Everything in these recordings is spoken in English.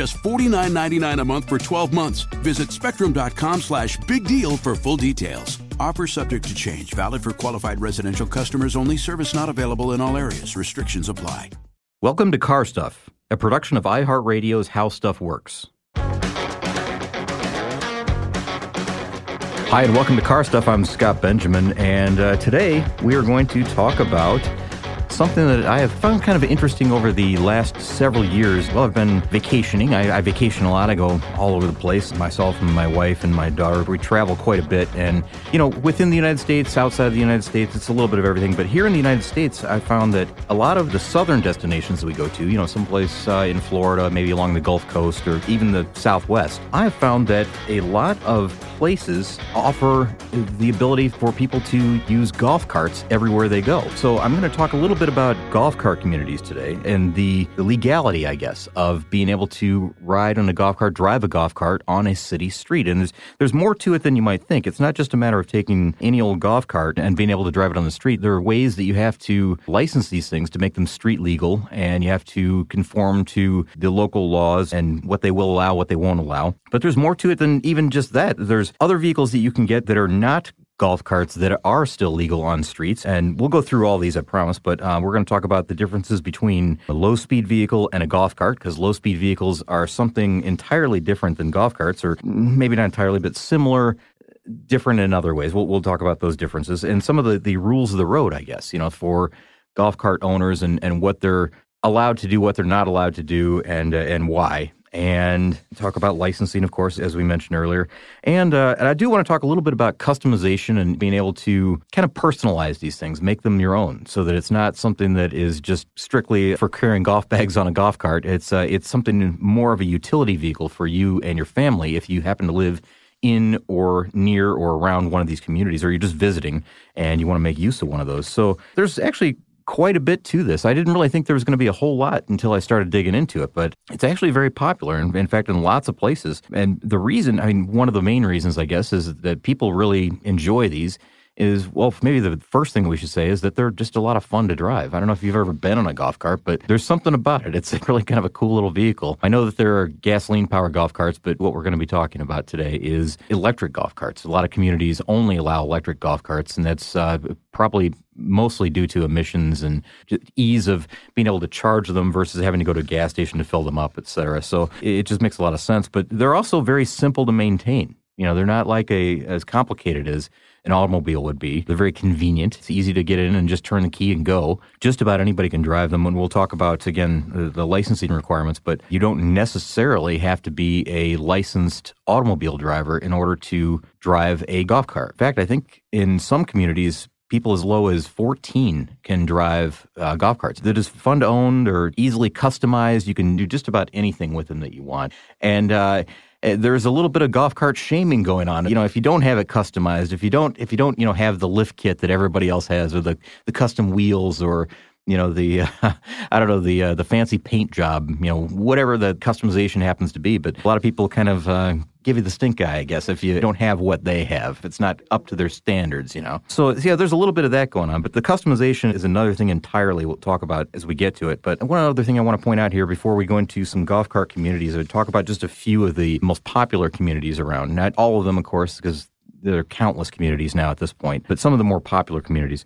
Just $49.99 a month for 12 months. Visit spectrum.com slash big deal for full details. Offer subject to change, valid for qualified residential customers only, service not available in all areas. Restrictions apply. Welcome to Car Stuff, a production of iHeartRadio's How Stuff Works. Hi, and welcome to Car Stuff. I'm Scott Benjamin, and uh, today we are going to talk about something that I have found kind of interesting over the last several years. Well, I've been vacationing. I, I, vacation a lot. I go all over the place. Myself and my wife and my daughter, we travel quite a bit. And, you know, within the United States, outside of the United States, it's a little bit of everything. But here in the United States, I found that a lot of the southern destinations that we go to, you know, someplace uh, in Florida, maybe along the Gulf Coast or even the Southwest, I have found that a lot of places offer the ability for people to use golf carts everywhere they go. So I'm going to talk a little bit about golf cart communities today and the, the legality, I guess, of being able to ride on a golf cart, drive a golf cart on a city street. And there's, there's more to it than you might think. It's not just a matter of taking any old golf cart and being able to drive it on the street. There are ways that you have to license these things to make them street legal, and you have to conform to the local laws and what they will allow, what they won't allow. But there's more to it than even just that. There's other vehicles that you can get that are not golf carts that are still legal on streets. And we'll go through all these, I promise. But uh, we're going to talk about the differences between a low speed vehicle and a golf cart, because low speed vehicles are something entirely different than golf carts, or maybe not entirely, but similar. Different in other ways. We'll, we'll talk about those differences and some of the, the rules of the road, I guess, you know, for golf cart owners and, and what they're allowed to do, what they're not allowed to do, and, uh, and why and talk about licensing, of course, as we mentioned earlier. And, uh, and I do want to talk a little bit about customization and being able to kind of personalize these things, make them your own, so that it's not something that is just strictly for carrying golf bags on a golf cart. It's uh, it's something more of a utility vehicle for you and your family if you happen to live in or near or around one of these communities, or you're just visiting and you want to make use of one of those. So there's actually quite a bit to this. I didn't really think there was going to be a whole lot until I started digging into it, but it's actually very popular. And in fact, in lots of places. And the reason, I mean, one of the main reasons, I guess, is that people really enjoy these is well, maybe the first thing we should say is that they're just a lot of fun to drive. I don't know if you've ever been on a golf cart, but there's something about it. It's really kind of a cool little vehicle. I know that there are gasoline powered golf carts, but what we're going to be talking about today is electric golf carts. A lot of communities only allow electric golf carts, and that's uh, probably mostly due to emissions and ease of being able to charge them versus having to go to a gas station to fill them up, et cetera. So it just makes a lot of sense. But they're also very simple to maintain. You know, they're not like a as complicated as an automobile would be. They're very convenient. It's easy to get in and just turn the key and go. Just about anybody can drive them. And we'll talk about, again, the, the licensing requirements, but you don't necessarily have to be a licensed automobile driver in order to drive a golf cart. In fact, I think in some communities, people as low as 14 can drive uh, golf carts. That is fun to own or easily customized. You can do just about anything with them that you want. And uh, uh, there's a little bit of golf cart shaming going on. You know, if you don't have it customized, if you don't, if you don't, you know, have the lift kit that everybody else has, or the the custom wheels, or you know the uh, I don't know the uh, the fancy paint job, you know whatever the customization happens to be. But a lot of people kind of uh, give you the stink eye, I guess, if you don't have what they have. It's not up to their standards, you know. So yeah, there's a little bit of that going on. But the customization is another thing entirely. We'll talk about as we get to it. But one other thing I want to point out here before we go into some golf cart communities, I would talk about just a few of the most popular communities around. Not all of them, of course, because there are countless communities now at this point, but some of the more popular communities.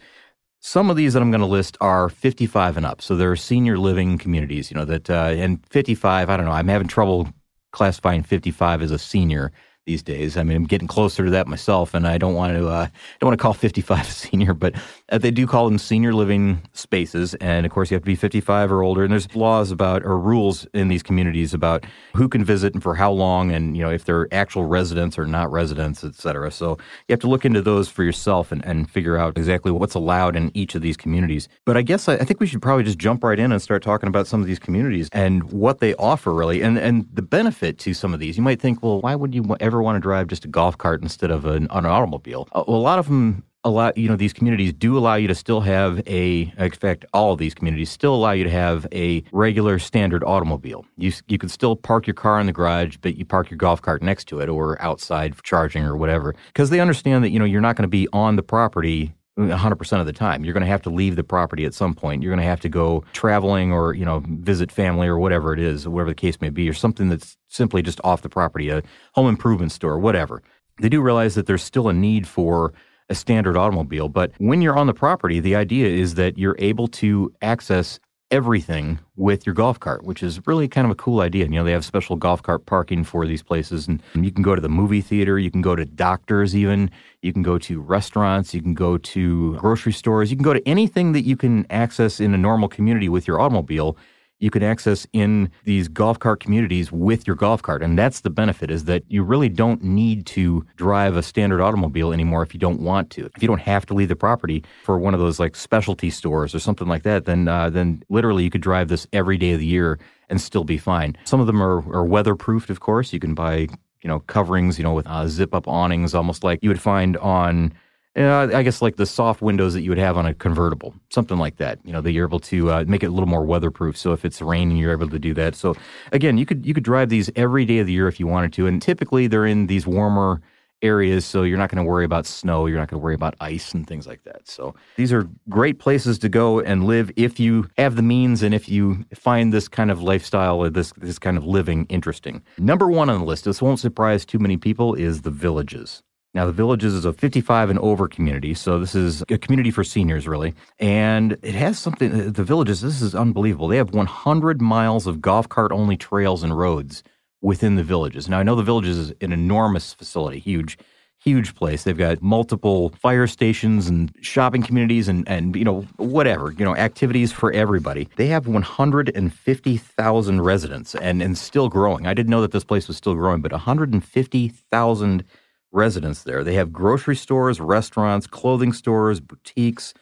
Some of these that I'm going to list are 55 and up. So they're senior living communities, you know, that, uh, and 55, I don't know, I'm having trouble classifying 55 as a senior these days. I mean, I'm getting closer to that myself, and I don't want to uh, don't want to call 55 a senior, but uh, they do call them senior living spaces. And of course, you have to be 55 or older. And there's laws about or rules in these communities about who can visit and for how long, and you know if they're actual residents or not residents, et cetera. So you have to look into those for yourself and, and figure out exactly what's allowed in each of these communities. But I guess I, I think we should probably just jump right in and start talking about some of these communities and what they offer, really, and and the benefit to some of these. You might think, well, why would you ever want to drive just a golf cart instead of an, an automobile. Uh, well, a lot of them a lot, you know, these communities do allow you to still have a, in fact, all of these communities still allow you to have a regular standard automobile. You, you can still park your car in the garage, but you park your golf cart next to it or outside for charging or whatever. Because they understand that, you know, you're not going to be on the property uh, 100% of the time. You're going to have to leave the property at some point. You're going to have to go traveling or, you know, visit family or whatever it is, whatever the case may be, or something that's simply just off the property, a home improvement store, whatever. They do realize that there's still a need for a standard automobile, but when you're on the property, the idea is that you're able to access everything with your golf cart, which is really kind of a cool idea. You know, they have special golf cart parking for these places, and you can go to the movie theater, you can go to doctors, even you can go to restaurants, you can go to grocery stores, you can go to anything that you can access in a normal community with your automobile you can access in these golf cart communities with your golf cart. And that's the benefit is that you really don't need to drive a standard automobile anymore if you don't want to. If you don't have to leave the property for one of those like specialty stores or something like that, then uh, then literally you could drive this every day of the year and still be fine. Some of them are, are weatherproofed, of course. You can buy you know coverings, you know, with uh, zip up awnings, almost like you would find on uh, I guess like the soft windows that you would have on a convertible, something like that. You know, that you're able to uh, make it a little more weatherproof. So if it's raining, you're able to do that. So again, you could you could drive these every day of the year if you wanted to, and typically they're in these warmer areas, so you're not going to worry about snow, you're not going to worry about ice and things like that. So these are great places to go and live if you have the means and if you find this kind of lifestyle or this this kind of living interesting. Number one on the list, this won't surprise too many people, is the villages. Now, the Villages is a 55 and over community, so this is a community for seniors, really. And it has something, uh, the Villages, this is unbelievable. They have 100 miles of golf cart only trails and roads within the Villages. Now, I know the Villages is an enormous facility, huge, huge place. They've got multiple fire stations and shopping communities and, and you know, whatever, you know, activities for everybody. They have 150,000 residents and, and still growing. I didn't know that this place was still growing, but 150,000 residents there. They have grocery stores, restaurants, clothing stores, boutiques,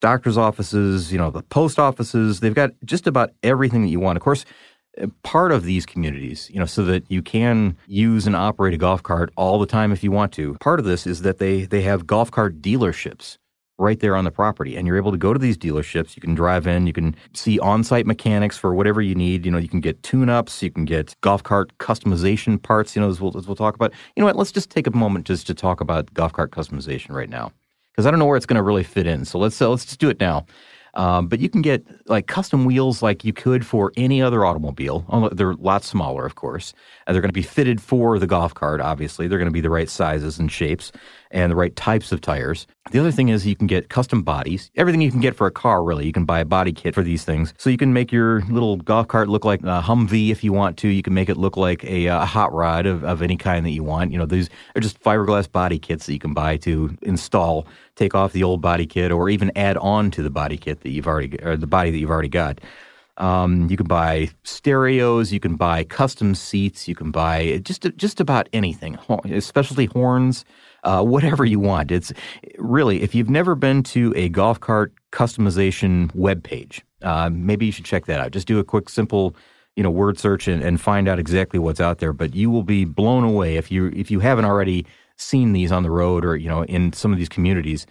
doctor's offices, you know, the post offices. They've got just about everything that you want. Of course, uh, part of these communities, you know, so that you can use and operate a golf cart all the time if you want to. Part of this is that they they have golf cart dealerships right there on the property. And you're able to go to these dealerships. You can drive in, you can see on site mechanics for whatever you need. You know, you can get tune ups, you can get golf cart customization parts, you know, as we'll, as we'll talk about. You know what? Let's just take a moment just to talk about golf cart customization right now. Because I don't know where it's going to really fit in. So let's, uh, let's just do it now. Um, but you can get like custom wheels like you could for any other automobile. They're a lot smaller, of course. And they're going to be fitted for the golf cart, obviously. They're going to be the right sizes and shapes and the right types of tires. The other thing is you can get custom bodies. Everything you can get for a car, really. You can buy a body kit for these things. So you can make your little golf cart look like a Humvee if you want to. You can make it look like a, a hot rod of, of any kind that you want. You know, these are just fiberglass body kits that you can buy to install, take off the old body kit, or even add on to the body kit that you've already, or the body that you've already got. Um, you can buy stereos, you can buy custom seats, you can buy just just about anything, especially horns uh, whatever you want. It's really, if you've never been to a golf cart customization web page, uh, maybe you should check that out. Just do a quick, simple, you know, word search and, and find out exactly what's out there. But you will be blown away if you if you haven't already seen these on the road or you know in some of these communities.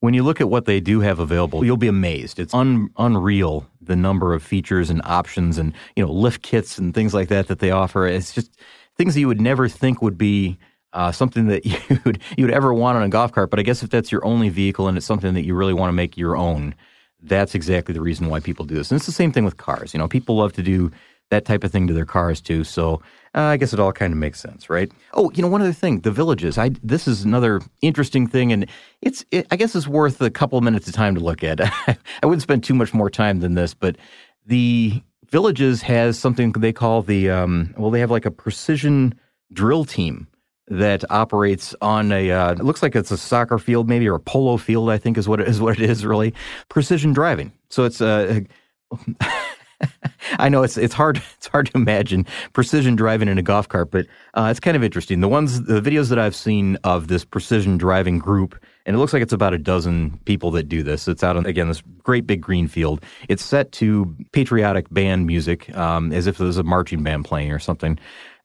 when you look at what they do have available, you'll be amazed. It's un, unreal the number of features and options and you know lift kits and things like that that they offer. It's just things that you would never think would be uh, something that you would you would ever want on a golf cart. But I guess if that's your only vehicle and it's something that you really want to make your own, that's exactly the reason why people do this. And it's the same thing with cars. You know, people love to do that type of thing to their cars too. So uh, I guess it all kind of makes sense, right? Oh, you know, one other thing, the villages. I this is another interesting thing, and it's it, I guess it's worth a couple of minutes of time to look at. I wouldn't spend too much more time than this, but the villages has something they call the um, well, they have like a precision drill team that operates on a uh, it looks like it's a soccer field maybe or a polo field I think is what it is what it is really precision driving so it's uh, I know it's it's hard it's hard to imagine precision driving in a golf cart, but uh, it's kind of interesting. The ones the videos that I've seen of this precision driving group, and it looks like it's about a dozen people that do this. It's out on again this great big green field. It's set to patriotic band music, um, as if there's a marching band playing or something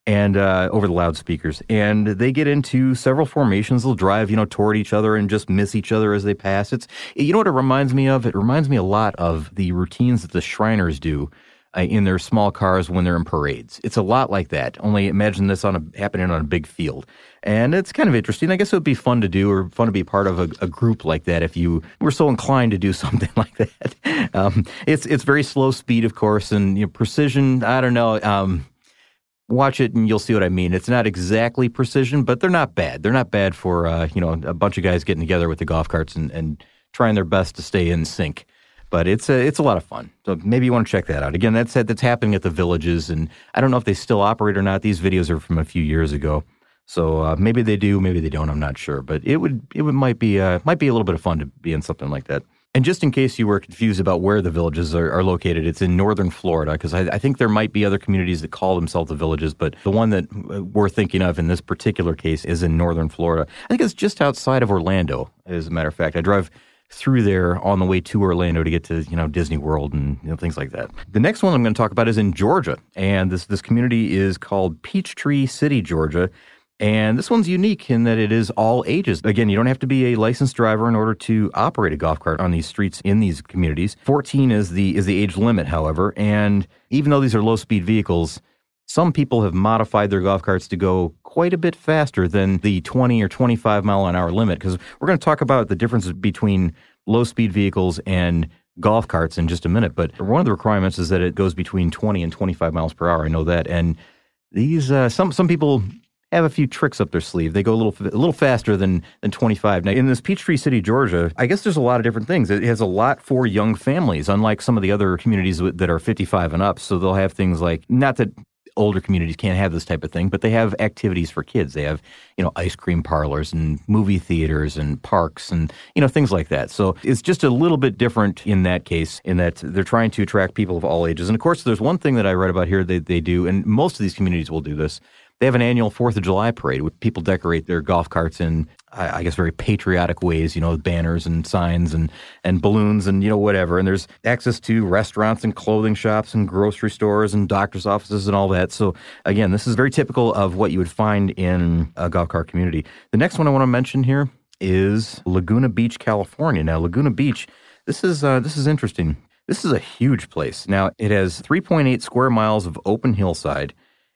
and uh, over the loudspeakers. And they get into several formations. They'll drive, you know, toward each other and just miss each other as they pass. It's, you know what it reminds me of? It reminds me a lot of the routines that the Shriners do. Uh, in their small cars when they're in parades. It's a lot like that. Only imagine this on a happening on a big field, and it's kind of interesting. I guess it would be fun to do, or fun to be part of a, a group like that if you were so inclined to do something like that. Um, it's it's very slow speed, of course, and you know, precision. I don't know. Um, watch it and you'll see what I mean. It's not exactly precision, but they're not bad. They're not bad for uh, you know a bunch of guys getting together with the golf carts and, and trying their best to stay in sync. But it's a it's a lot of fun. So maybe you want to check that out. Again, that's that's happening at the villages, and I don't know if they still operate or not. These videos are from a few years ago. So uh, maybe they do, maybe they don't. I'm not sure, but it would it would might be uh, might be a little bit of fun to be in something like that. And just in case you were confused about where the villages are, are located, it's in northern Florida because I, I, think there might be other communities that call themselves the villages, but the one that uh, we're thinking of in this particular case is in northern Florida. I think it's just outside of Orlando, as a matter of fact. I drive through there on the way to Orlando to get to you know Disney World and you know, things like that. The next one I'm going to talk about is in Georgia, and this this community is called Peachtree City, Georgia. And this one's unique in that it is all ages. Again, you don't have to be a licensed driver in order to operate a golf cart on these streets in these communities. 14 is the is the age limit, however, and even though these are low-speed vehicles, some people have modified their golf carts to go quite a bit faster than the 20 or 25 mile an hour limit because we're going to talk about the differences between low-speed vehicles and golf carts in just a minute. But one of the requirements is that it goes between 20 and 25 miles per hour. I know that, and these uh, some some people have a few tricks up their sleeve. They go a little a little faster than than 25. Now in this Peachtree City, Georgia, I guess there's a lot of different things. It has a lot for young families, unlike some of the other communities that are 55 and up. So they'll have things like not that older communities can't have this type of thing, but they have activities for kids. They have, you know, ice cream parlors and movie theaters and parks and, you know, things like that. So it's just a little bit different in that case, in that they're trying to attract people of all ages. And of course, there's one thing that I read about here that they do, and most of these communities will do this. They have an annual Fourth of July parade where people decorate their golf carts in, I guess, very patriotic ways. You know, banners and signs and and balloons and you know whatever. And there's access to restaurants and clothing shops and grocery stores and doctors' offices and all that. So again, this is very typical of what you would find in a golf cart community. The next one I want to mention here is Laguna Beach, California. Now, Laguna Beach, this is uh, this is interesting. This is a huge place. Now, it has 3.8 square miles of open hillside.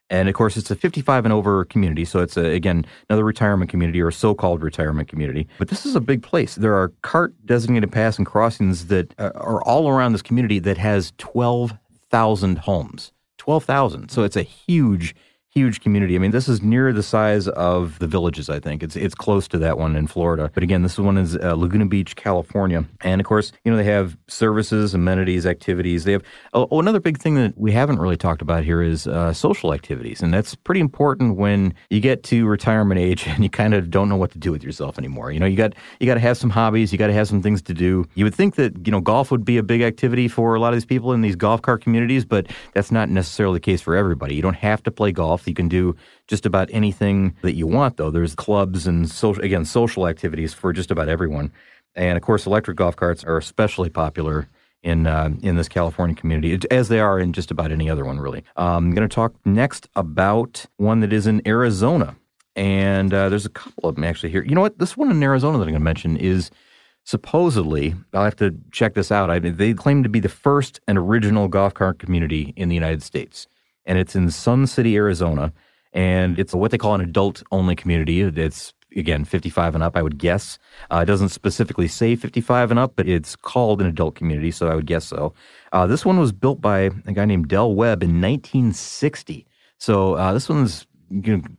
And of course, it's a 55 and over community. So it's, a, again, another retirement community or so called retirement community. But this is a big place. There are cart designated paths and crossings that uh, are all around this community that has 12,000 homes. 12,000. So it's a huge, huge community. I mean, this is near the size of the villages. I think it's it's close to that one in Florida. But again, this one is uh, Laguna Beach, California, and of course, you know they have services, amenities, activities. They have oh, oh another big thing that we haven't really talked about here is uh, social activities, and that's pretty important when you get to retirement age and you kind of don't know what to do with yourself anymore. You know, you got you got to have some hobbies, you got to have some things to do. You would think that you know golf would be a big activity for a lot of these people in these golf cart communities, but that's not necessarily the case for everybody. You don't have to play golf. You can do just about anything that you want, though. There's clubs and social, again, social activities for just about everyone. And of course, electric golf carts are especially popular in uh, in this California community, as they are in just about any other one, really. Um, I'm going to talk next about one that is in Arizona, and uh, there's a couple of them actually here. You know what? This one in Arizona that I'm going to mention is supposedly, I'll have to check this out. I they claim to be the first and original golf cart community in the United States. And it's in Sun City, Arizona. And it's what they call an adult only community. It's, again, 55 and up, I would guess. Uh, it doesn't specifically say 55 and up, but it's called an adult community, so I would guess so. Uh, this one was built by a guy named Del Webb in 1960. So uh, this one's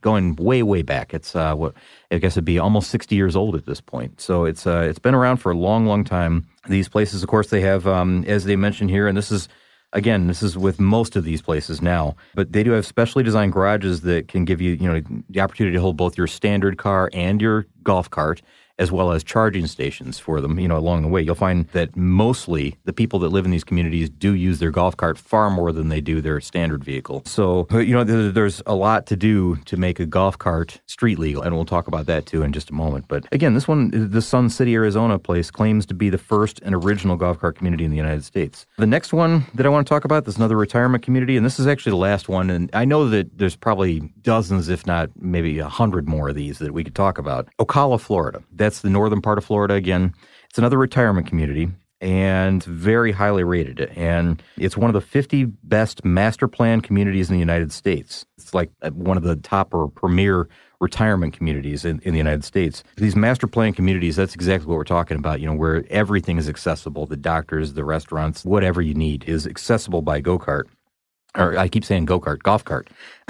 going way way back. It's uh, what I guess it'd be almost sixty years old at this point. So it's uh, it's been around for a long long time. These places, of course, they have um, as they mentioned here, and this is again this is with most of these places now, but they do have specially designed garages that can give you you know the opportunity to hold both your standard car and your golf cart as well as charging stations for them, you know, along the way. You'll find that mostly the people that live in these communities do use their golf cart far more than they do their standard vehicle. So, you know, there's a lot to do to make a golf cart street legal, and we'll talk about that too in just a moment. But again, this one, the Sun City, Arizona place claims to be the first and original golf cart community in the United States. The next one that I want to talk about is another retirement community, and this is actually the last one. And I know that there's probably dozens, if not maybe a hundred more of these that we could talk about. Ocala, Florida. That's that's the northern part of Florida again. It's another retirement community and very highly rated. And it's one of the 50 best master plan communities in the United States. It's like uh, one of the top or premier retirement communities in, in the United States. These master plan communities, that's exactly what we're talking about, you know, where everything is accessible. The doctors, the restaurants, whatever you need is accessible by go kart or I keep saying go kart, golf cart.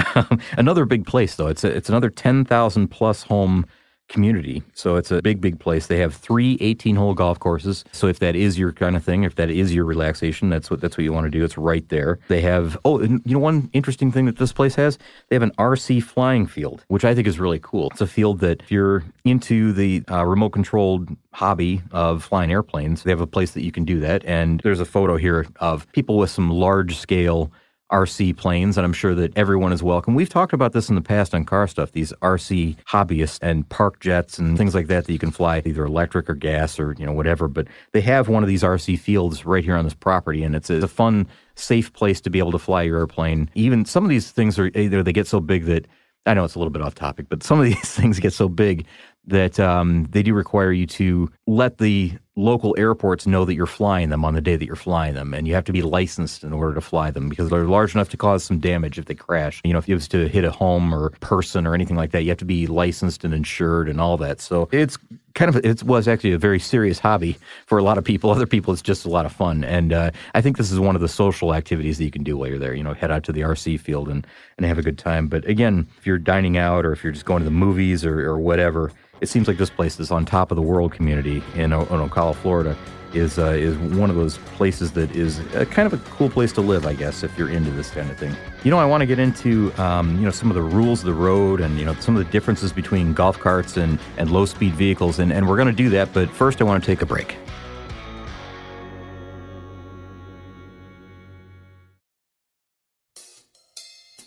another big place though. It's a, it's another 10,000 plus home community. So it's a big, big place. They have three 18 hole golf courses. So if that is your kind of thing, if that is your relaxation, that's what that's what you want to do. It's right there. They have oh, you know one interesting thing that this place has, they have an RC flying field, which I think is really cool. It's a field that if you're into the uh, remote controlled hobby of flying airplanes, they have a place that you can do that. And there's a photo here of people with some large scale RC planes, and I'm sure that everyone is welcome. We've talked about this in the past on car stuff, these RC hobbyists and park jets and things like that that you can fly either electric or gas or, you know, whatever. But they have one of these RC fields right here on this property, and it's a, it's a fun, safe place to be able to fly your airplane. Even some of these things are either they get so big that I know it's a little bit off topic, but some of these things get so big that um, they do require you to let the local airports know that you're flying them on the day that you're flying them, and you have to be licensed in order to fly them because they're large enough to cause some damage if they crash. You know, if you was to hit a home or person or anything like that, you have to be licensed and insured and all that. So it's kind of it was actually a very serious hobby for a lot of people. Other people, it's just a lot of fun, and uh, I think this is one of the social activities that you can do while you're there. You know, head out to the RC field and and have a good time. But again, if you're dining out or if you're just going to the movies or, or whatever it seems like this place is on top of the world community in, in Florida. Is uh, is one of those places that is a, kind of a cool place to live, I guess, if you're into this kind of thing. You know, I want to get into um, you know some of the rules of the road and you know some of the differences between golf carts and and low speed vehicles, and, and we're going to do that. But first, I want to take a break.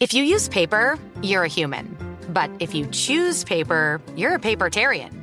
If you use paper, you're a human. But if you choose paper, you're a papertarian.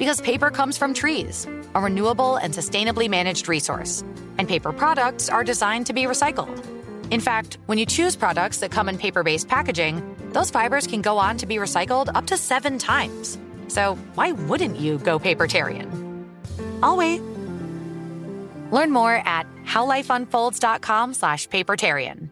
because paper comes from trees, a renewable and sustainably managed resource, and paper products are designed to be recycled. In fact, when you choose products that come in paper based packaging, those fibers can go on to be recycled up to seven times. So, why wouldn't you go papertarian? I'll wait. Learn more at howlifeunfolds.com slash papertarian.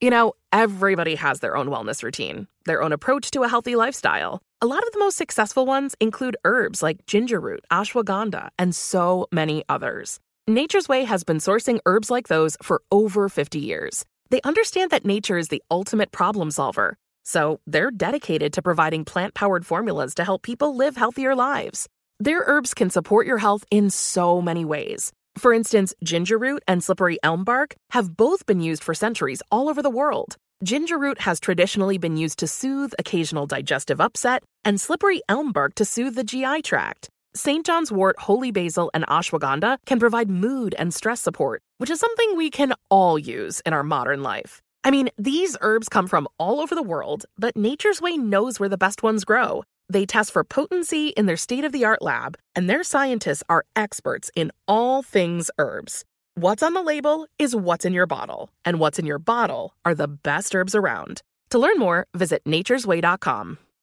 You know, everybody has their own wellness routine, their own approach to a healthy lifestyle. A lot of the most successful ones include herbs like ginger root, ashwagandha, and so many others. Nature's Way has been sourcing herbs like those for over 50 years. They understand that nature is the ultimate problem solver, so they're dedicated to providing plant powered formulas to help people live healthier lives. Their herbs can support your health in so many ways for instance, ginger root and slippery elm bark have both been used for centuries all over the world. Ginger root has traditionally been used to soothe occasional digestive upset, and slippery elm bark to soothe the GI tract. St. John's wort, holy basil, and ashwagandha can provide mood and stress support, which is something we can all use in our modern life. I mean, these herbs come from all over the world, but Nature's Way knows where the best ones grow. They test for potency in their state of the art lab, and their scientists are experts in all things herbs. What's on the label is what's in your bottle, and what's in your bottle are the best herbs around. To learn more, visit nature'sway.com.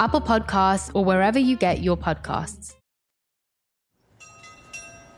Apple Podcasts, or wherever you get your podcasts.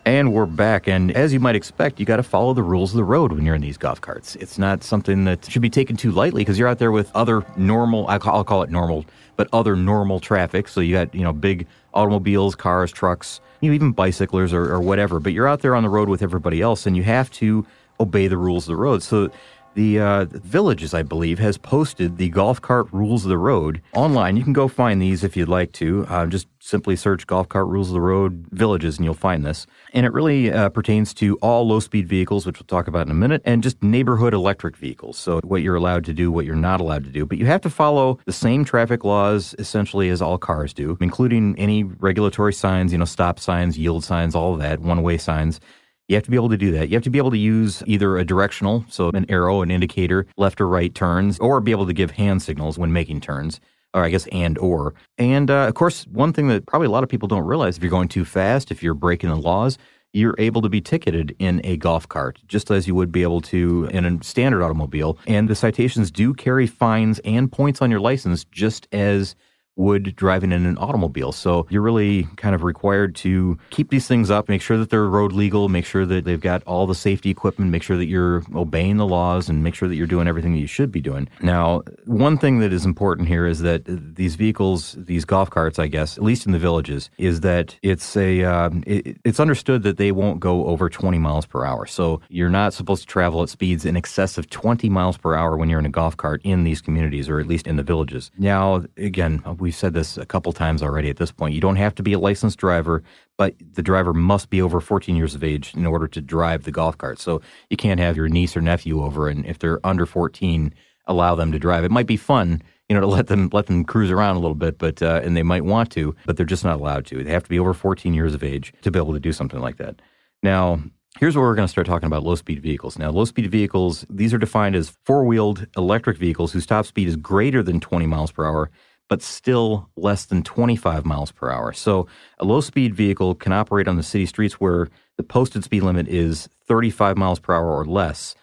And we're back. And as you might expect, you got to follow the rules of the road when you're in these golf carts. It's not something that should be taken too lightly because you're out there with other normal, I'll call it normal, but other normal traffic. So you got, you know, big automobiles, cars, trucks, you know, even bicyclers or, or whatever. But you're out there on the road with everybody else and you have to obey the rules of the road. So the uh, Villages, I believe, has posted the golf cart rules of the road online. You can go find these if you'd like to. Uh, just simply search golf cart rules of the road Villages and you'll find this. And it really uh, pertains to all low speed vehicles, which we'll talk about in a minute, and just neighborhood electric vehicles. So, what you're allowed to do, what you're not allowed to do. But you have to follow the same traffic laws essentially as all cars do, including any regulatory signs, you know, stop signs, yield signs, all that, one way signs. You have to be able to do that. You have to be able to use either a directional, so an arrow, an indicator, left or right turns, or be able to give hand signals when making turns or I guess and or. And uh, of course, one thing that probably a lot of people don't realize if you're going too fast, if you're breaking the laws, you're able to be ticketed in a golf cart, just as you would be able to in a standard automobile. And the citations do carry fines and points on your license, just as would driving in an automobile. So you're really kind of required to keep these things up, make sure that they're road legal, make sure that they've got all the safety equipment, make sure that you're obeying the laws, and make sure that you're doing everything that you should be doing. Now, one thing that is important here is that these vehicles, these golf carts, I guess, at least in the villages, is that it's a uh, it, it's understood that they won't go over 20 miles per hour. So you're not supposed to travel at speeds in excess of 20 miles per hour when you're in a golf cart in these communities, or at least in the villages. Now, again, we've said this a couple times already at this point. You don't have to be a licensed driver, but the driver must be over 14 years of age in order to drive the golf cart. So you can't have your niece or nephew over, and if they're under 14, allow them to drive. It might be fun, you know, to let them let them cruise around a little bit, but uh, and they might want to, but they're just not allowed to. They have to be over 14 years of age to be able to do something like that. Now, Here's where we're going to start talking about low speed vehicles. Now, low speed vehicles, these are defined as four wheeled electric vehicles whose top speed is greater than 20 miles per hour but still less than 25 miles per hour. So a low speed vehicle can operate on the city streets where the posted speed limit is 35 miles per hour or less.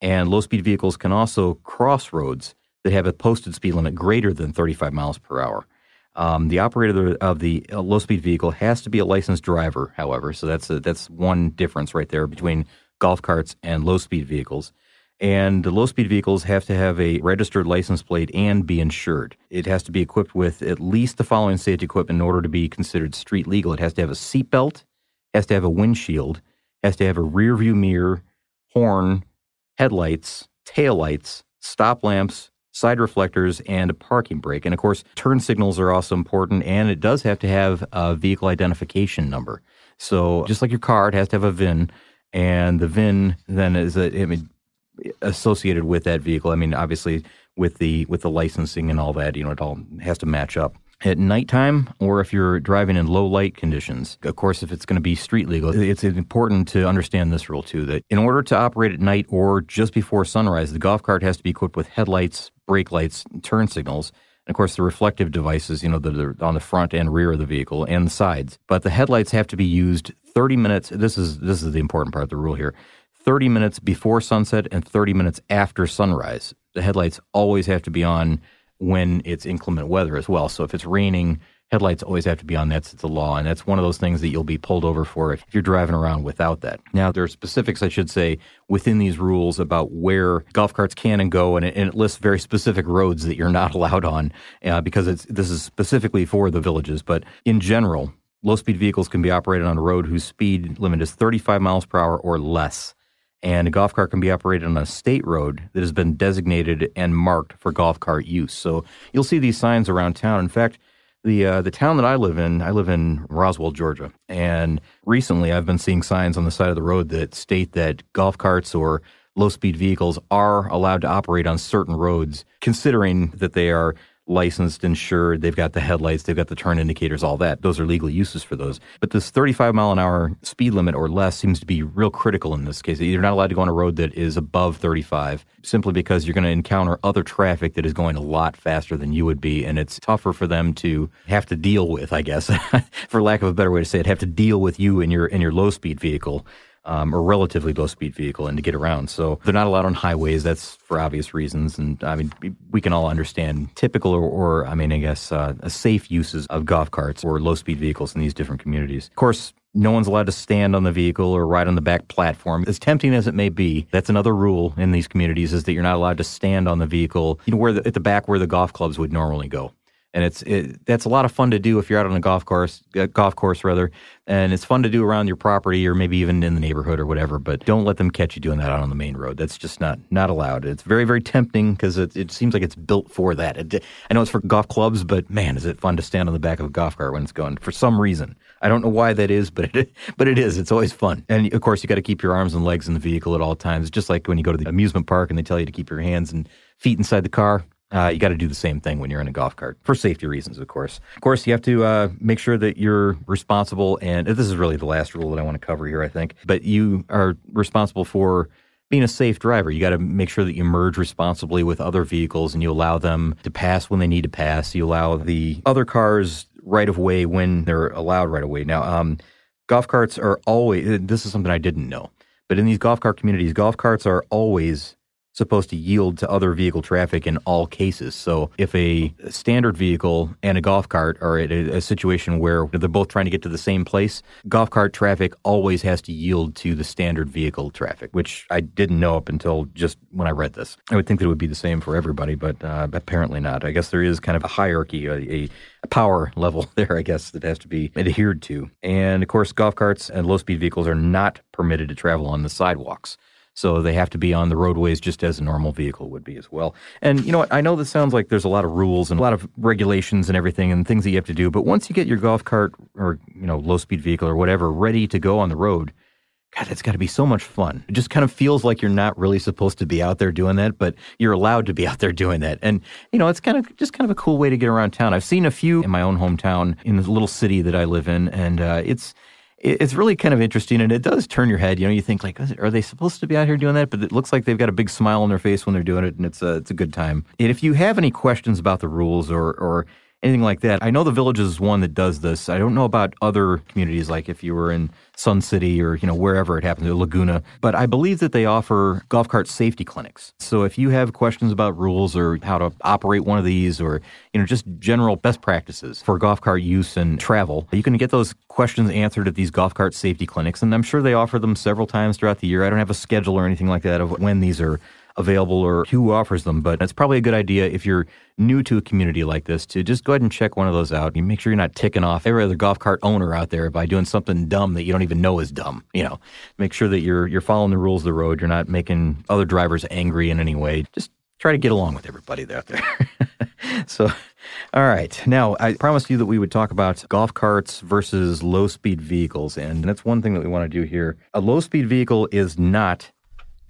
And low speed vehicles can also cross roads that have a posted speed limit greater than 35 miles per hour. Um, the operator of the low speed vehicle has to be a licensed driver, however. So that's a, that's one difference right there between golf carts and low speed vehicles. And the low speed vehicles have to have a registered license plate and be insured. It has to be equipped with at least the following safety equipment in order to be considered street legal. It has to have a seatbelt, has to have a windshield, has to have a rear view mirror, horn, headlights, tail lights, stop lamps, side reflectors, and a parking brake. And of course, turn signals are also important, and it does have to have a vehicle identification number. So just like your car, it has to have a VIN, and the VIN then is a, I mean, associated with that vehicle. I mean, obviously with the with the licensing and all that, you know, it all has to match up. At nighttime, or if you're driving in low light conditions, of course, if it's going to be street legal, it's important to understand this rule too that in order to operate at night or just before sunrise, the golf cart has to be equipped with headlights, brake lights, turn signals, And of course, the reflective devices, you know, that are on the front and rear of the vehicle and the sides. But the headlights have to be used 30 minutes. This is this is the important part of the rule here. 30 minutes before sunset and 30 minutes after sunrise. The headlights always have to be on when it's inclement weather as well. So if it's raining, headlights always have to be on. That's the law, and that's one of those things that you'll be pulled over for if you're driving around without that. Now, there are specifics, I should say, within these rules about where golf carts can and go, and it, and it lists very specific roads that you're not allowed on uh, because it's this is specifically for the villages. But in general, low speed vehicles can be operated on a road whose speed limit is 35 miles per hour or less. And a golf cart can be operated on a state road that has been designated and marked for golf cart use. So you'll see these signs around town. In fact, the uh, the town that I live in, I live in Roswell, Georgia, and recently I've been seeing signs on the side of the road that state that golf carts or low speed vehicles are allowed to operate on certain roads, considering that they are licensed, insured, they've got the headlights, they've got the turn indicators, all that. Those are legal uses for those. But this 35 mile an hour speed limit or less seems to be real critical in this case. You're not allowed to go on a road that is above 35 simply because you're going to encounter other traffic that is going a lot faster than you would be. And it's tougher for them to have to deal with, I guess, for lack of a better way to say it, have to deal with you in your, in your low speed vehicle um, or relatively low speed vehicle and to get around. So they're not allowed on highways. That's for obvious reasons. And I mean, we can all understand typical or, or I mean, I guess uh, safe uses of golf carts or low speed vehicles in these different communities. Of course, no one's allowed to stand on the vehicle or ride on the back platform. As tempting as it may be, that's another rule in these communities is that you're not allowed to stand on the vehicle, you know, where the, at the back where the golf clubs would normally go and it's it, that's a lot of fun to do if you're out on a golf course, uh, golf course rather, and it's fun to do around your property or maybe even in the neighborhood or whatever. But don't let them catch you doing that out on the main road. That's just not not allowed. It's very very tempting because it, it seems like it's built for that. It, I know it's for golf clubs, but man, is it fun to stand on the back of a golf cart when it's going for some reason. I don't know why that is, but it, but it is. It's always fun. And of course, you got to keep your arms and legs in the vehicle at all times, just like when you go to the amusement park and they tell you to keep your hands and feet inside the car. Uh, you got to do the same thing when you're in a golf cart for safety reasons, of course. Of course, you have to uh, make sure that you're responsible, and this is really the last rule that I want to cover here, I think. But you are responsible for being a safe driver. You got to make sure that you merge responsibly with other vehicles, and you allow them to pass when they need to pass. You allow the other cars right of way when they're allowed right of way. Now, um, golf carts are always. This is something I didn't know, but in these golf cart communities, golf carts are always supposed to yield to other vehicle traffic in all cases. So if a standard vehicle and a golf cart are at a, a, situation where they're both trying to get to the same place, golf cart traffic always has to yield to the standard vehicle traffic, which I didn't know up until just when I read this. I would think that it would be the same for everybody, but uh, apparently not. I guess there is kind of a hierarchy, a, a power level there, I guess, that has to be adhered to. And of course, golf carts and low speed vehicles are not permitted to travel on the sidewalks. So they have to be on the roadways just as a normal vehicle would be as well. And you know what? I know this sounds like there's a lot of rules and a lot of regulations and everything and things that you have to do, but once you get your golf cart or, you know, low speed vehicle or whatever ready to go on the road, God, that's got to be so much fun. It just kind of feels like you're not really supposed to be out there doing that, but you're allowed to be out there doing that. And, you know, it's kind of just kind of a cool way to get around town. I've seen a few in my own hometown in the little city that I live in, and uh, it's, it's really kind of interesting and it does turn your head. You know, you think like, are they supposed to be out here doing that? But it looks like they've got a big smile on their face when they're doing it and it's a, it's a good time. And if you have any questions about the rules or, or anything like that. I know the Village is one that does this. I don't know about other communities, like if you were in Sun City or you know wherever it happens, Laguna. But I believe that they offer golf cart safety clinics. So if you have questions about rules or how to operate one of these, or you know just general best practices for golf cart use and travel, you can get those questions answered at these golf cart safety clinics. And I'm sure they offer them several times throughout the year. I don't have a schedule or anything like that of when these are available or who offers them, but it's probably a good idea if you're new to a community like this to just go ahead and check one of those out. You make sure you're not ticking off every other golf cart owner out there by doing something dumb that you don't even know is dumb. You know, make sure that you're you're following the rules of the road. You're not making other drivers angry in any way. Just try to get along with everybody out there. so, all right. Now, I promised you that we would talk about golf carts versus low speed vehicles. And that's one thing that we want to do here. A low speed vehicle is not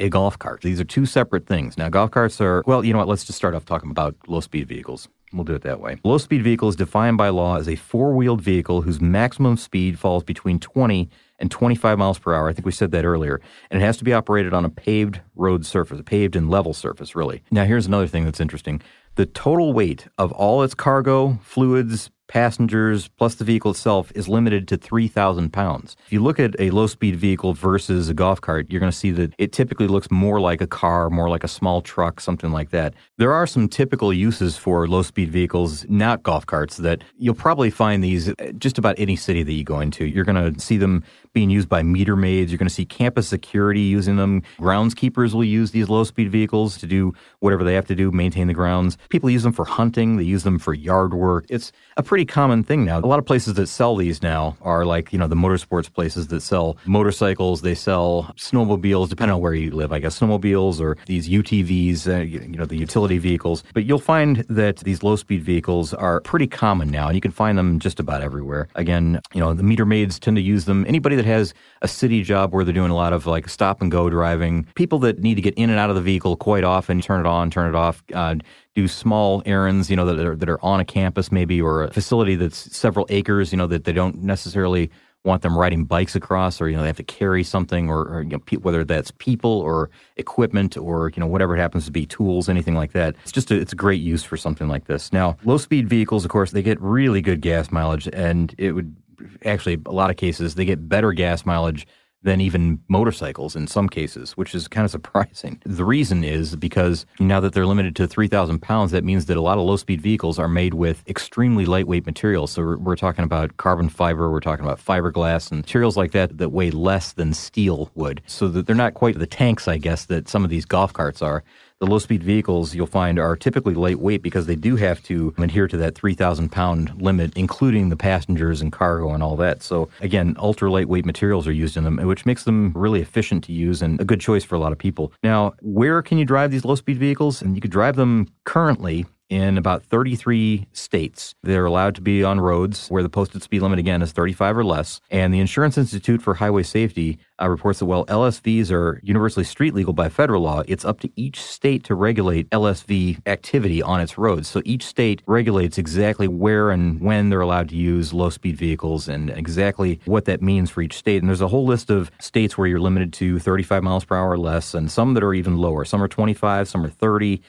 a golf cart. These are two separate things. Now, golf carts are, well, you know what? Let's just start off talking about low speed vehicles. We'll do it that way. Low speed vehicle is defined by law as a four wheeled vehicle whose maximum speed falls between 20 and 25 miles per hour. I think we said that earlier. And it has to be operated on a paved road surface, a paved and level surface, really. Now, here's another thing that's interesting the total weight of all its cargo, fluids, passengers plus the vehicle itself is limited to 3,000 pounds. If you look at a low speed vehicle versus a golf cart, you're going to see that it typically looks more like a car, more like a small truck, something like that. There are some typical uses for low speed vehicles, not golf carts, that you'll probably find these just about any city that you go into. You're going to see them being used by meter maids. You're going to see campus security using them. Groundskeepers will use these low speed vehicles to do whatever they have to do, maintain the grounds. People use them for hunting, they use them for yard work. It's a pretty common thing now. A lot of places that sell these now are like, you know, the motorsports places that sell motorcycles, they sell snowmobiles, depending on where you live, I guess, snowmobiles or these UTVs, uh, you know, the utility vehicles. But you'll find that these low speed vehicles are pretty common now, and you can find them just about everywhere. Again, you know, the meter maids tend to use them. Anybody that has a city job where they're doing a lot of like stop and go driving, people that need to get in and out of the vehicle quite often, turn it on, turn it off, uh, do small errands, you know, that are, that are on a campus maybe or a facility that's several acres, you know, that they don't necessarily want them riding bikes across or, you know, they have to carry something or, or you know, pe- whether that's people or equipment or, you know, whatever it happens to be, tools, anything like that. It's just a, it's a great use for something like this. Now, low speed vehicles, of course, they get really good gas mileage and it would actually a lot of cases they get better gas mileage than even motorcycles in some cases, which is kind of surprising. The reason is because now that they're limited to 3,000 pounds, that means that a lot of low speed vehicles are made with extremely lightweight materials. So we're, we're, talking about carbon fiber, we're talking about fiberglass, and materials like that that weigh less than steel would. So that they're not quite the tanks, I guess, that some of these golf carts are the low speed vehicles you'll find are typically lightweight because they do have to adhere to that 3,000 pound limit, including the passengers and cargo and all that. So, again, ultra lightweight materials are used in them, which makes them really efficient to use and a good choice for a lot of people. Now, where can you drive these low speed vehicles? And you could drive them currently in about 33 states. They're allowed to be on roads where the posted speed limit again is 35 or less. And the Insurance Institute for Highway Safety uh, reports that while LSVs are universally street legal by federal law, it's up to each state to regulate LSV activity on its roads. So each state regulates exactly where and when they're allowed to use low speed vehicles and exactly what that means for each state. And there's a whole list of states where you're limited to 35 miles per hour or less, and some that are even lower. Some are 25, some are 30.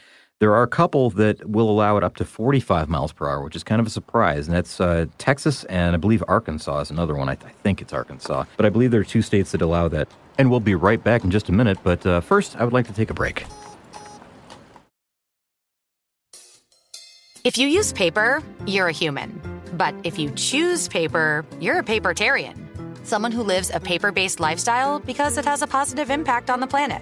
There are a couple that will allow it up to 45 miles per hour, which is kind of a surprise. And that's uh, Texas and I believe Arkansas is another one. I, th- I, think it's Arkansas. But I believe there are two states that allow that. And we'll be right back in just a minute. But uh, first, I would like to take a break. If you use paper, you're a human. But if you choose paper, you're a papertarian. Someone who lives a paper based lifestyle because it has a positive impact on the planet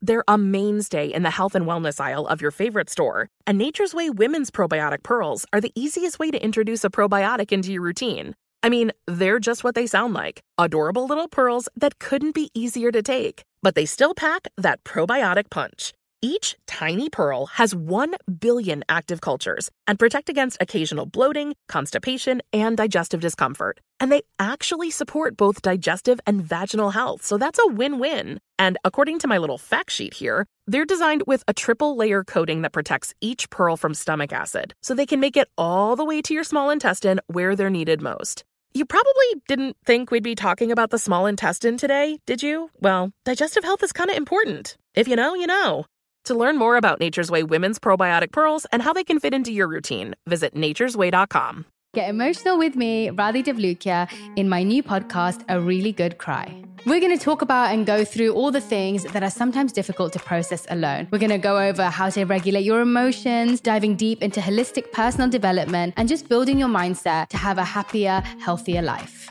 They're a mainstay in the health and wellness aisle of your favorite store. And Nature's Way women's probiotic pearls are the easiest way to introduce a probiotic into your routine. I mean, they're just what they sound like adorable little pearls that couldn't be easier to take, but they still pack that probiotic punch. Each tiny pearl has 1 billion active cultures and protect against occasional bloating, constipation, and digestive discomfort. And they actually support both digestive and vaginal health, so that's a win win. And according to my little fact sheet here, they're designed with a triple layer coating that protects each pearl from stomach acid, so they can make it all the way to your small intestine where they're needed most. You probably didn't think we'd be talking about the small intestine today, did you? Well, digestive health is kind of important. If you know, you know. To learn more about Nature's Way women's probiotic pearls and how they can fit into your routine, visit nature'sway.com. Get emotional with me, Radhi Devlukia, in my new podcast, A Really Good Cry. We're going to talk about and go through all the things that are sometimes difficult to process alone. We're going to go over how to regulate your emotions, diving deep into holistic personal development, and just building your mindset to have a happier, healthier life.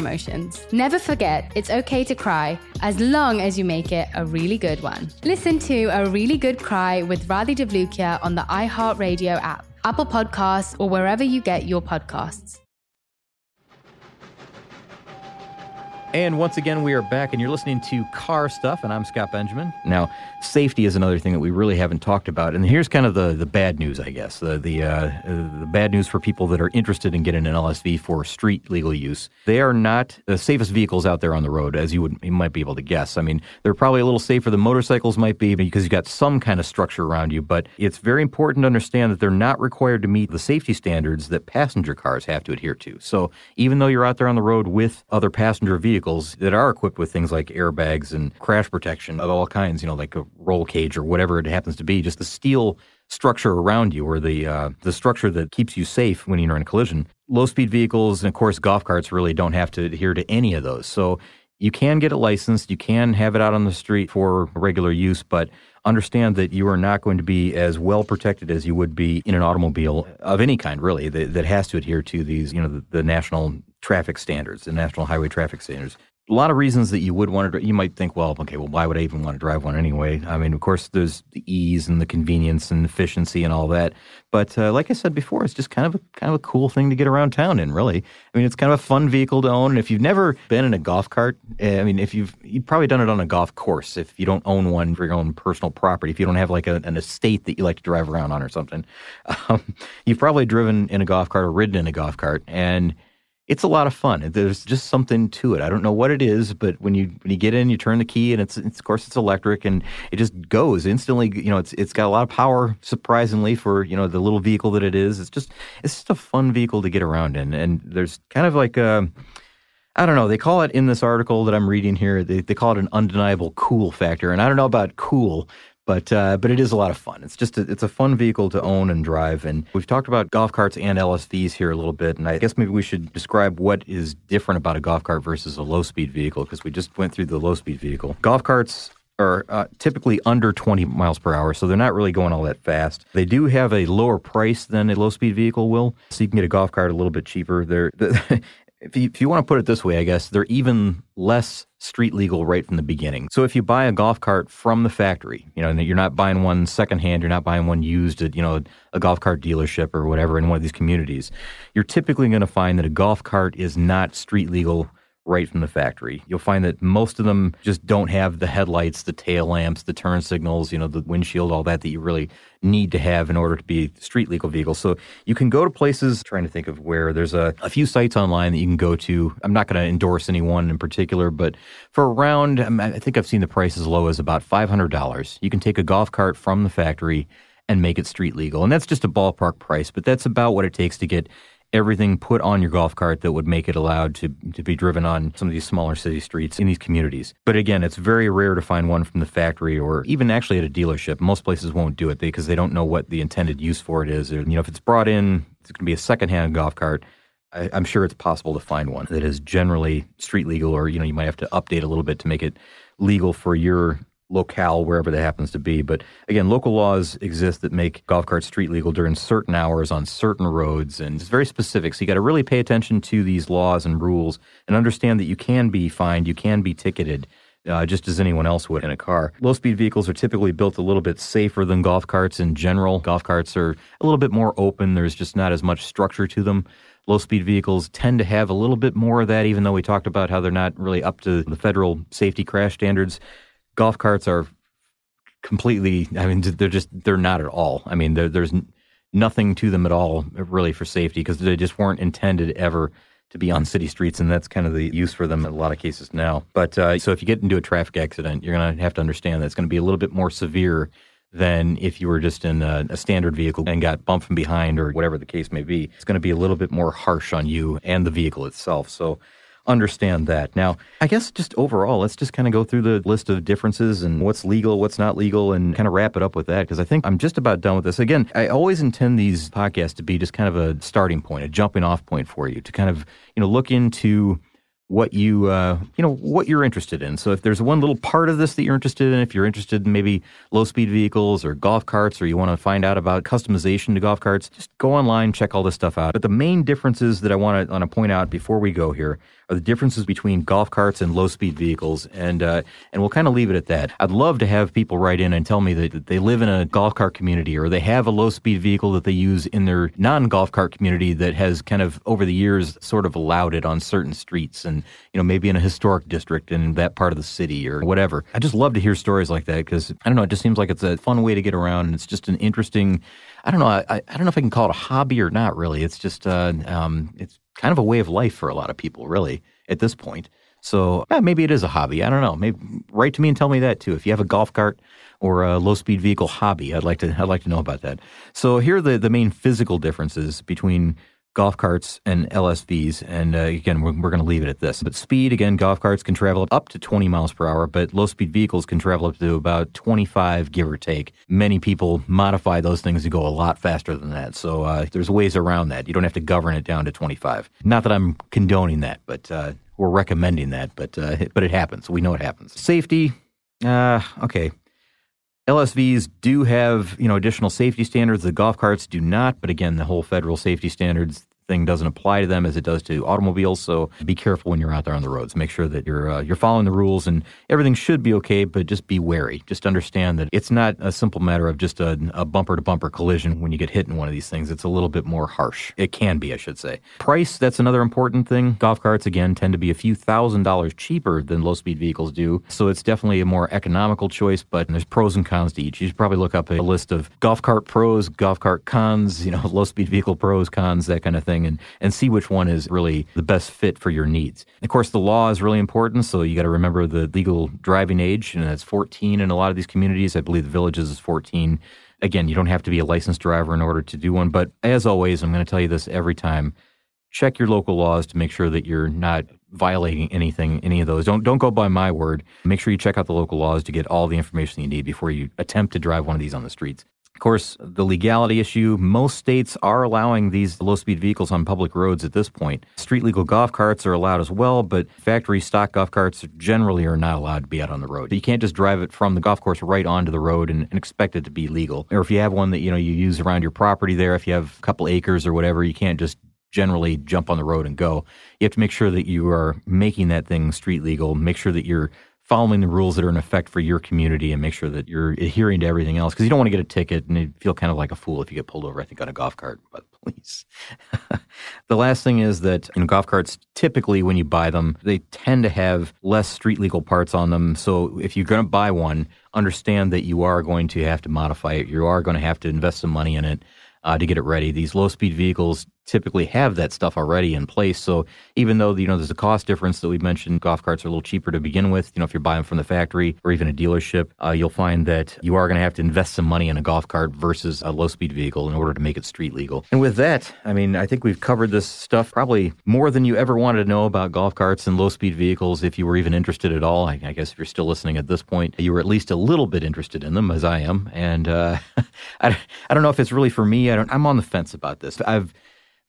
emotions. Never forget, it's okay to cry as long as you make it a really good one. Listen to A Really Good Cry with Radhi Devlukia on the iHeartRadio app, Apple Podcasts, or wherever you get your podcasts. And once again, we are back, and you're listening to Car Stuff, and I'm Scott Benjamin. Now, safety is another thing that we really haven't talked about, and here's kind of the, the bad news, I guess. The the, uh, the bad news for people that are interested in getting an LSV for street legal use. They are not the safest vehicles out there on the road, as you would you might be able to guess. I mean, they're probably a little safer than motorcycles might be because you've got some kind of structure around you, but it's very important to understand that they're not required to meet the safety standards that passenger cars have to adhere to. So even though you're out there on the road with other passenger vehicles, that are equipped with things like airbags and crash protection of all kinds, you know, like roll cage or whatever it happens to be, just the steel structure around you or the uh, the structure that keeps you safe when you're in a collision. Low speed vehicles and of course golf carts really don't have to adhere to any of those. So you can get it licensed, you can have it out on the street for regular use, but understand that you are not going to be as well protected as you would be in an automobile of any kind, really, that, that has to adhere to these, you know, the, the national traffic standards, the national highway traffic standards a lot of reasons that you would want to. You might think, well, okay, well, why would I even want to drive one anyway? I mean, of course, there's the ease and the convenience and efficiency and all that. But uh, like I said before, it's just kind of a kind of a cool thing to get around town in. Really, I mean, it's kind of a fun vehicle to own. And if you've never been in a golf cart, eh, I mean, if you've you've probably done it on a golf course. If you don't own one for your own personal property, if you don't have like a, an estate that you like to drive around on or something, um, you've probably driven in a golf cart or ridden in a golf cart and it's a lot of fun. There's just something to it. I don't know what it is, but when you when you get in, you turn the key, and it's, it's of course it's electric, and it just goes instantly. You know, it's it's got a lot of power, surprisingly for you know the little vehicle that it is. It's just it's just a fun vehicle to get around in, and there's kind of like a. I don't know. They call it in this article that I'm reading here. They, they call it an undeniable cool factor, and I don't know about cool, but uh, but it is a lot of fun. It's just a, it's a fun vehicle to own and drive. And we've talked about golf carts and LSVs here a little bit, and I guess maybe we should describe what is different about a golf cart versus a low speed vehicle because we just went through the low speed vehicle. Golf carts are uh, typically under 20 miles per hour, so they're not really going all that fast. They do have a lower price than a low speed vehicle will, so you can get a golf cart a little bit cheaper. They're, if you, if you want to put it this way, I guess they're even less street legal right from the beginning. So if you buy a golf cart from the factory, you know, you're not buying one secondhand, you're not buying one used at, you know, a golf cart dealership or whatever in one of these communities, you're typically going to find that a golf cart is not street legal right from the factory. You'll find that most of them just don't have the headlights, the tail lamps, the turn signals, you know, the windshield, all that that you really need to have in order to be street legal vehicles. So you can go to places, trying to think of where there's a, a few sites online that you can go to. I'm not going to endorse any one in particular, but for around, um, I think I've seen the price as low as about $500. You can take a golf cart from the factory and make it street legal. And that's just a ballpark price, but that's about what it takes to get everything put on your golf cart that would make it allowed to, to be driven on some of these smaller city streets in these communities. But again, it's very rare to find one from the factory or even actually at a dealership. Most places won't do it because they don't know what the intended use for it is. Or, you know, if it's brought in, it's going to be a secondhand golf cart. I, I'm sure it's possible to find one that is generally street legal, or you know, you might have to update a little bit to make it legal for your locale, wherever that happens to be. But again, local laws exist that make golf carts street legal during certain hours on certain roads, and it's very specific. So you got to really pay attention to these laws and rules and understand that you can be fined, you can be ticketed. Uh, just as anyone else would in a car. Low speed vehicles are typically built a little bit safer than golf carts in general. Golf carts are a little bit more open, there's just not as much structure to them. Low speed vehicles tend to have a little bit more of that, even though we talked about how they're not really up to the federal safety crash standards golf carts are completely. I mean, they're just they're not at all. I mean, there's nothing to them at all, really, for safety because they just weren't intended ever to be on city streets, and that's kind of the use for them in a lot of cases now. But uh, so if you get into a traffic accident, you're going to have to understand that it's going to be a little bit more severe than if you were just in a, a, standard vehicle and got bumped from behind or whatever the case may be. It's going to be a little bit more harsh on you and the vehicle itself. So understand that. Now, I guess just overall, let's just kind of go through the list of differences and what's legal, what's not legal, and kind of wrap it up with that because I think I'm just about done with this. Again, I always intend these podcasts to be just kind of a starting point, a jumping off point for you to kind of, you know, look into what you uh, you know what you're interested in. So if there's one little part of this that you're interested in, if you're interested in maybe low speed vehicles or golf carts, or you want to find out about customization to golf carts, just go online, check all this stuff out. But the main differences that I want to want to point out before we go here are the differences between golf carts and low speed vehicles, and uh, and we'll kind of leave it at that. I'd love to have people write in and tell me that, they live in a golf cart community or they have a low speed vehicle that they use in their non golf cart community that has kind of over the years sort of allowed it on certain streets and you know maybe in a historic district in that part of the city or whatever. I just love to hear stories like that because I don't know, it just seems like it's a fun way to get around and it's just an interesting. I don't know. I, I don't know if I can call it a hobby or not. Really, it's just uh, um, it's kind of a way of life for a lot of people, really, at this point. So yeah, maybe it is a hobby. I don't know. Maybe write to me and tell me that too. If you have a golf cart or a low speed vehicle hobby, I'd like to I'd like to know about that. So here are the, the main physical differences between golf carts and LSVs. And uh, again, we're, we're going to leave it at this. But speed, again, golf carts can travel up to 20 miles per hour, but low speed vehicles can travel up to about 25, give or take. Many people modify those things to go a lot faster than that. So uh, there's ways around that. You don't have to govern it down to 25. Not that I'm condoning that, but uh, we're recommending that. But uh, but it happens. We know it happens. Safety. Uh, okay. LSVs do have, you know, additional safety standards. The golf carts do not, but again, the whole federal safety standards thing doesn't apply to them as it does to automobiles. So be careful when you're out there on the roads. Make sure that you're uh, you're following the rules, and everything should be okay. But just be wary. Just understand that it's not a simple matter of just a, a bumper to bumper collision when you get hit in one of these things. It's a little bit more harsh. It can be, I should say. Price. That's another important thing. Golf carts again tend to be a few thousand dollars cheaper than low speed vehicles do. So it's definitely a more economical choice. But there's pros and cons to each. You should probably look up a list of golf cart pros, golf cart cons. You know, low speed vehicle pros, cons, that kind of thing, and and see which one is really the best fit for your needs. Of course, the law is really important, so you got to remember the legal driving age, and that's 14 in a lot of these communities. I believe the villages is 14. Again, you don't have to be a licensed driver in order to do one, but as always, I'm going to tell you this every time. Check your local laws to make sure that you're not violating anything, any of those. Don't don't go by my word. Make sure you check out the local laws to get all the information you need before you attempt to drive one of these on the streets. Of course, the legality issue, most states are allowing these low speed vehicles on public roads at this point. Street legal golf carts are allowed as well, but factory stock golf carts generally are not allowed to be out on the road. You can't just drive it from the golf course right onto the road and, and expect it to be legal. Or if you have one that you know you use around your property there, if you have a couple acres or whatever, you can't just generally jump on the road and go. You have to make sure that you are making that thing street legal, make sure that you're following the rules that are in effect for your community and make sure that you're adhering to everything else because you don't want to get a ticket and feel kind of like a fool if you get pulled over, I think, on a golf cart the police. the last thing is that in golf carts, typically when you buy them, they tend to have less street legal parts on them. So if you're going to buy one, understand that you are going to have to modify it. You are going to have to invest some money in it uh, to get it ready. These low speed vehicles typically have that stuff already in place. So even though you know there's a cost difference that we mentioned, golf carts are a little cheaper to begin with. You know, if you're buying from the factory or even a dealership, uh, you'll find that you are going to have to invest some money in a golf cart versus a low speed vehicle in order to make it street legal. And with that, I mean, I think we've covered this stuff probably more than you ever wanted to know about golf carts and low speed vehicles. If you were even interested at all, I, I, guess if you're still listening at this point, you were at least a little bit interested in them, as I am. And uh, I, I don't know if it's really for me. I don't. I'm on the fence about this. I've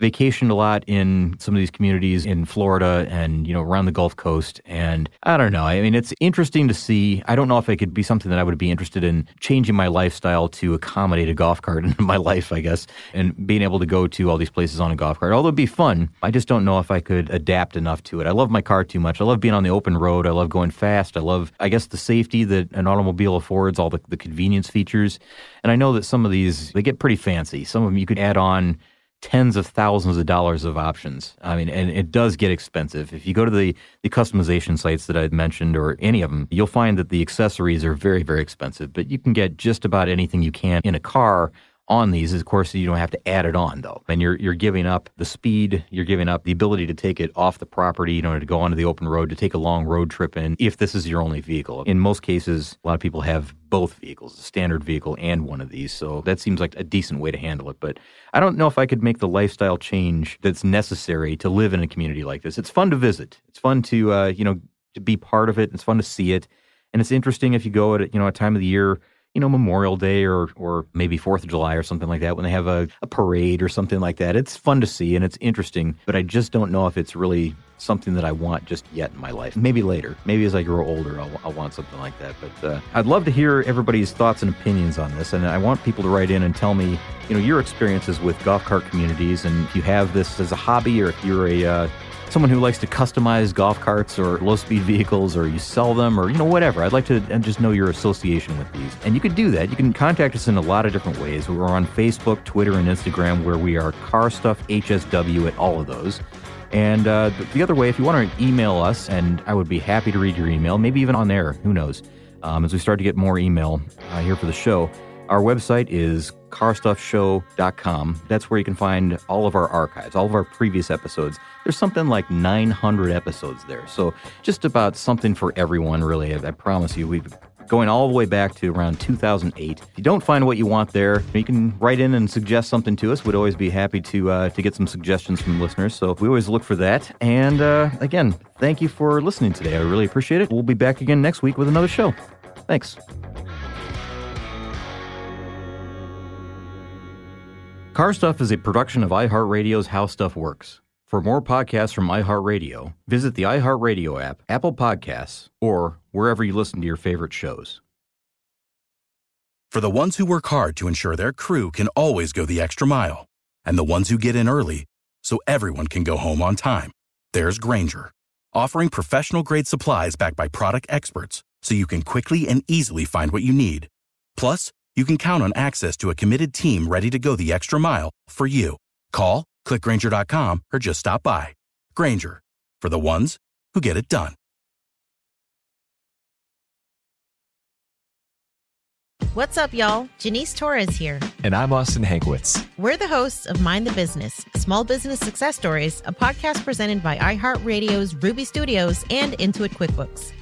vacationed a lot in some of these communities in Florida and, you know, around the Gulf Coast. And I don't know. I mean, it's interesting to see. I don't know if it could be something that I would be interested in changing my lifestyle to accommodate a golf cart in my life, I guess, and being able to go to all these places on a golf cart. Although it'd be fun, I just don't know if I could adapt enough to it. I love my car too much. I love being on the open road. I love going fast. I love, I guess, the safety that an automobile affords, all the, the convenience features. And I know that some of these, they get pretty fancy. Some of them you could add on tens of thousands of dollars of options. I mean, and it does get expensive. If you go to the, the customization sites that I mentioned or any of them, you'll find that the accessories are very, very expensive, but you can get just about anything you can in a car on these is, of course, you don't have to add it on though, and you're you're giving up the speed, you're giving up the ability to take it off the property, you know, to go onto the open road, to take a long road trip in. If this is your only vehicle, in most cases, a lot of people have both vehicles, a standard vehicle and one of these, so that seems like a decent way to handle it. But I don't know if I could make the lifestyle change that's necessary to live in a community like this. It's fun to visit. It's fun to uh, you know to be part of it. It's fun to see it, and it's interesting if you go at you know a time of the year you know, Memorial Day or or maybe Fourth of July or something like that when they have a, a parade or something like that. It's fun to see and it's interesting, but I just don't know if it's really something that I want just yet in my life. Maybe later. Maybe as I grow older, I'll, I'll want something like that. But uh, I'd love to hear everybody's thoughts and opinions on this. And I want people to write in and tell me, you know, your experiences with golf cart communities. And if you have this as a hobby or if you're a uh, someone who likes to customize golf carts or low speed vehicles or you sell them or you know whatever i'd like to just know your association with these. And you could do that. You can contact us in a lot of different ways. We're on facebook twitter and instagram where we are car stuff hsw at all of those. And uh, the other way if you want to email us and i would be happy to read your email maybe even on air who knows? Um, as we start to get more email uh, here for the show our website is carstuffshow.com. That's where you can find all of our archives, all of our previous episodes. There's something like 900 episodes there. So just about something for everyone, really. I, I promise you. We've going all the way back to around 2008. If you don't find what you want there, you can write in and suggest something to us. We'd always be happy to uh, to get some suggestions from listeners. So we always look for that. And uh, again, thank you for listening today. I really appreciate it. We'll be back again next week with another show. Thanks. Car Stuff is a production of iHeartRadio's How Stuff Works. For more podcasts from iHeartRadio, visit the iHeartRadio app, Apple Podcasts, or wherever you listen to your favorite shows. For the ones who work hard to ensure their crew can always go the extra mile, and the ones who get in early so everyone can go home on time, there's Grainger, offering professional grade supplies backed by product experts so you can quickly and easily find what you need. Plus, you can count on access to a committed team ready to go the extra mile for you. Call, clickgrainger.com, or just stop by. Grainger, for the ones who get it done. What's up, y'all? Janice Torres here. And I'm Austin Hankwitz. We're the hosts of Mind the Business Small Business Success Stories, a podcast presented by iHeartRadio's Ruby Studios and Intuit QuickBooks.